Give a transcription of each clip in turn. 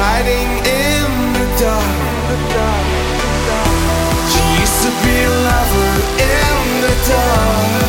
hiding in the dark. She used to be a lover in the dark.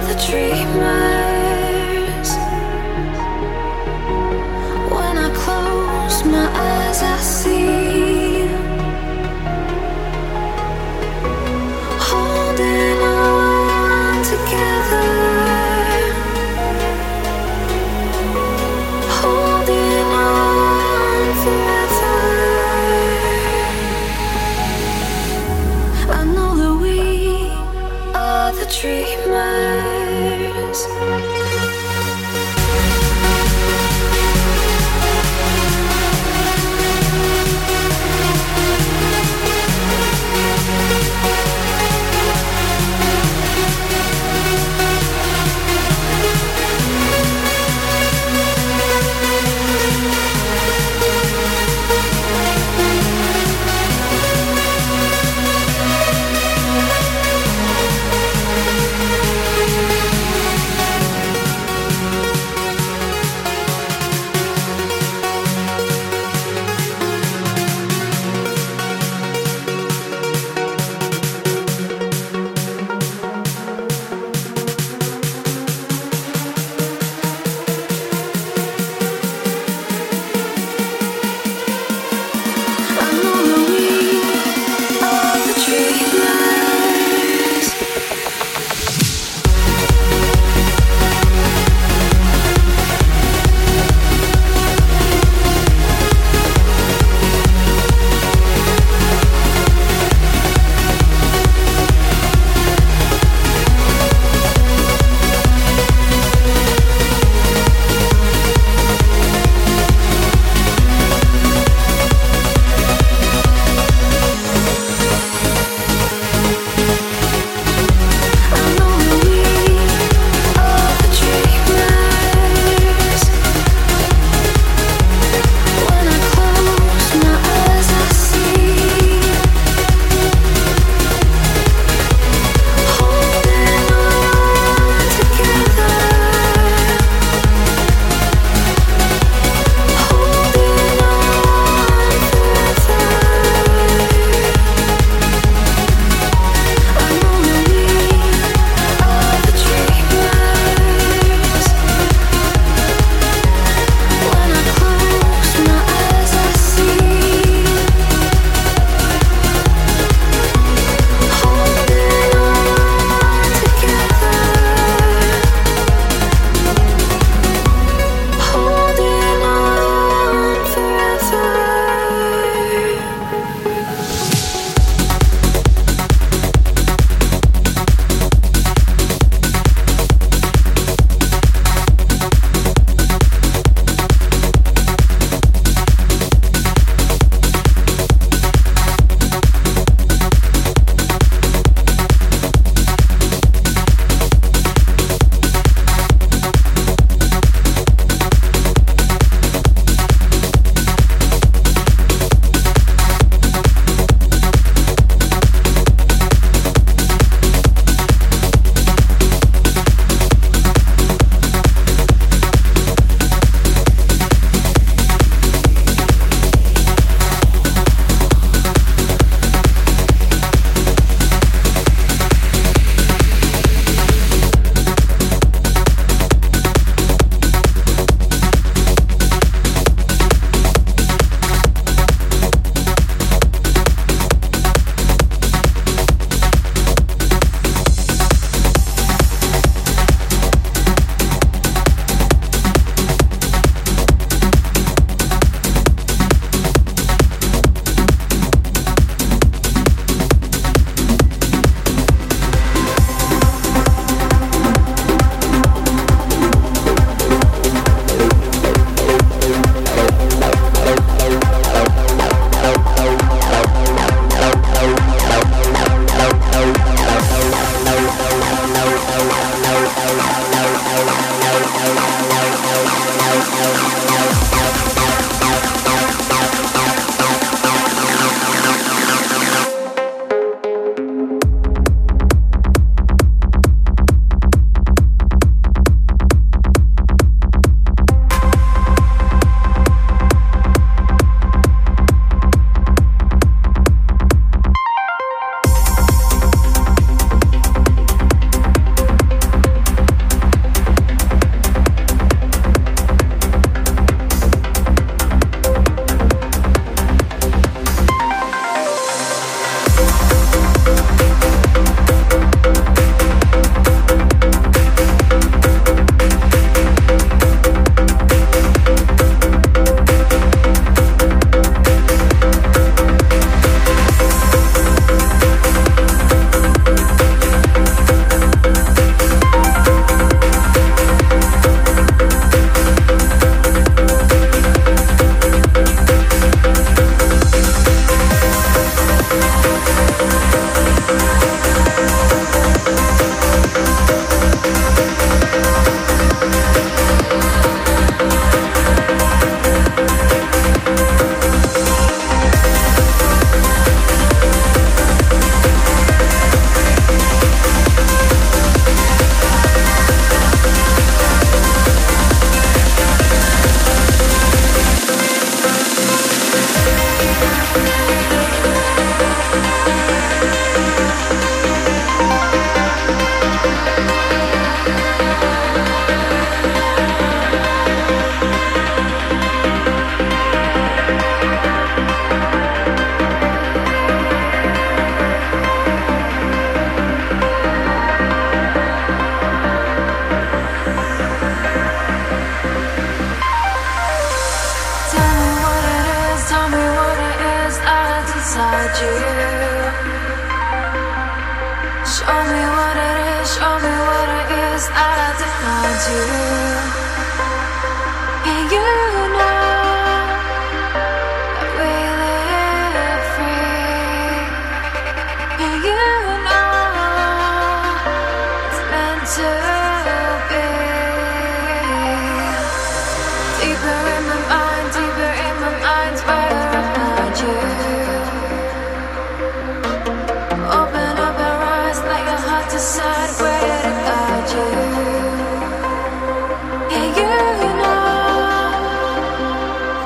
the dreamer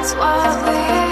That's why we